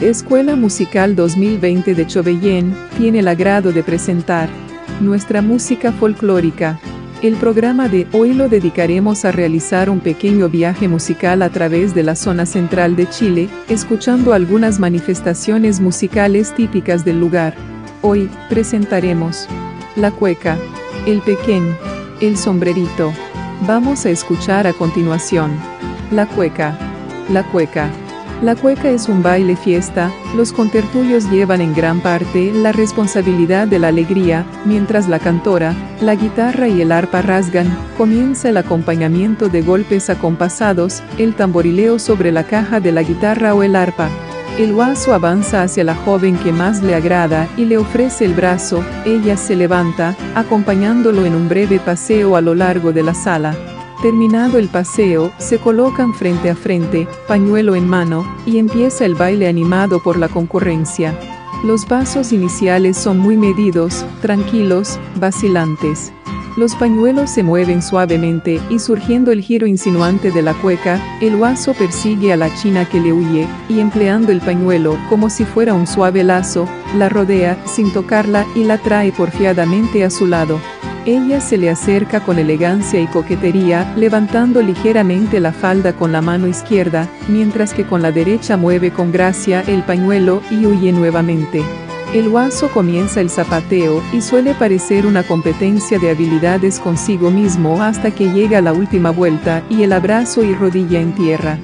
Escuela Musical 2020 de Chobellén tiene el agrado de presentar nuestra música folclórica. El programa de hoy lo dedicaremos a realizar un pequeño viaje musical a través de la zona central de Chile, escuchando algunas manifestaciones musicales típicas del lugar. Hoy presentaremos la cueca, el pequeñ, el sombrerito. Vamos a escuchar a continuación la cueca, la cueca. La cueca es un baile fiesta, los contertulios llevan en gran parte la responsabilidad de la alegría, mientras la cantora, la guitarra y el arpa rasgan, comienza el acompañamiento de golpes acompasados, el tamborileo sobre la caja de la guitarra o el arpa. El guaso avanza hacia la joven que más le agrada y le ofrece el brazo, ella se levanta, acompañándolo en un breve paseo a lo largo de la sala. Terminado el paseo, se colocan frente a frente, pañuelo en mano, y empieza el baile animado por la concurrencia. Los pasos iniciales son muy medidos, tranquilos, vacilantes. Los pañuelos se mueven suavemente y surgiendo el giro insinuante de la cueca, el guaso persigue a la china que le huye, y empleando el pañuelo como si fuera un suave lazo, la rodea sin tocarla y la trae porfiadamente a su lado. Ella se le acerca con elegancia y coquetería, levantando ligeramente la falda con la mano izquierda, mientras que con la derecha mueve con gracia el pañuelo y huye nuevamente. El guaso comienza el zapateo y suele parecer una competencia de habilidades consigo mismo hasta que llega la última vuelta y el abrazo y rodilla en tierra.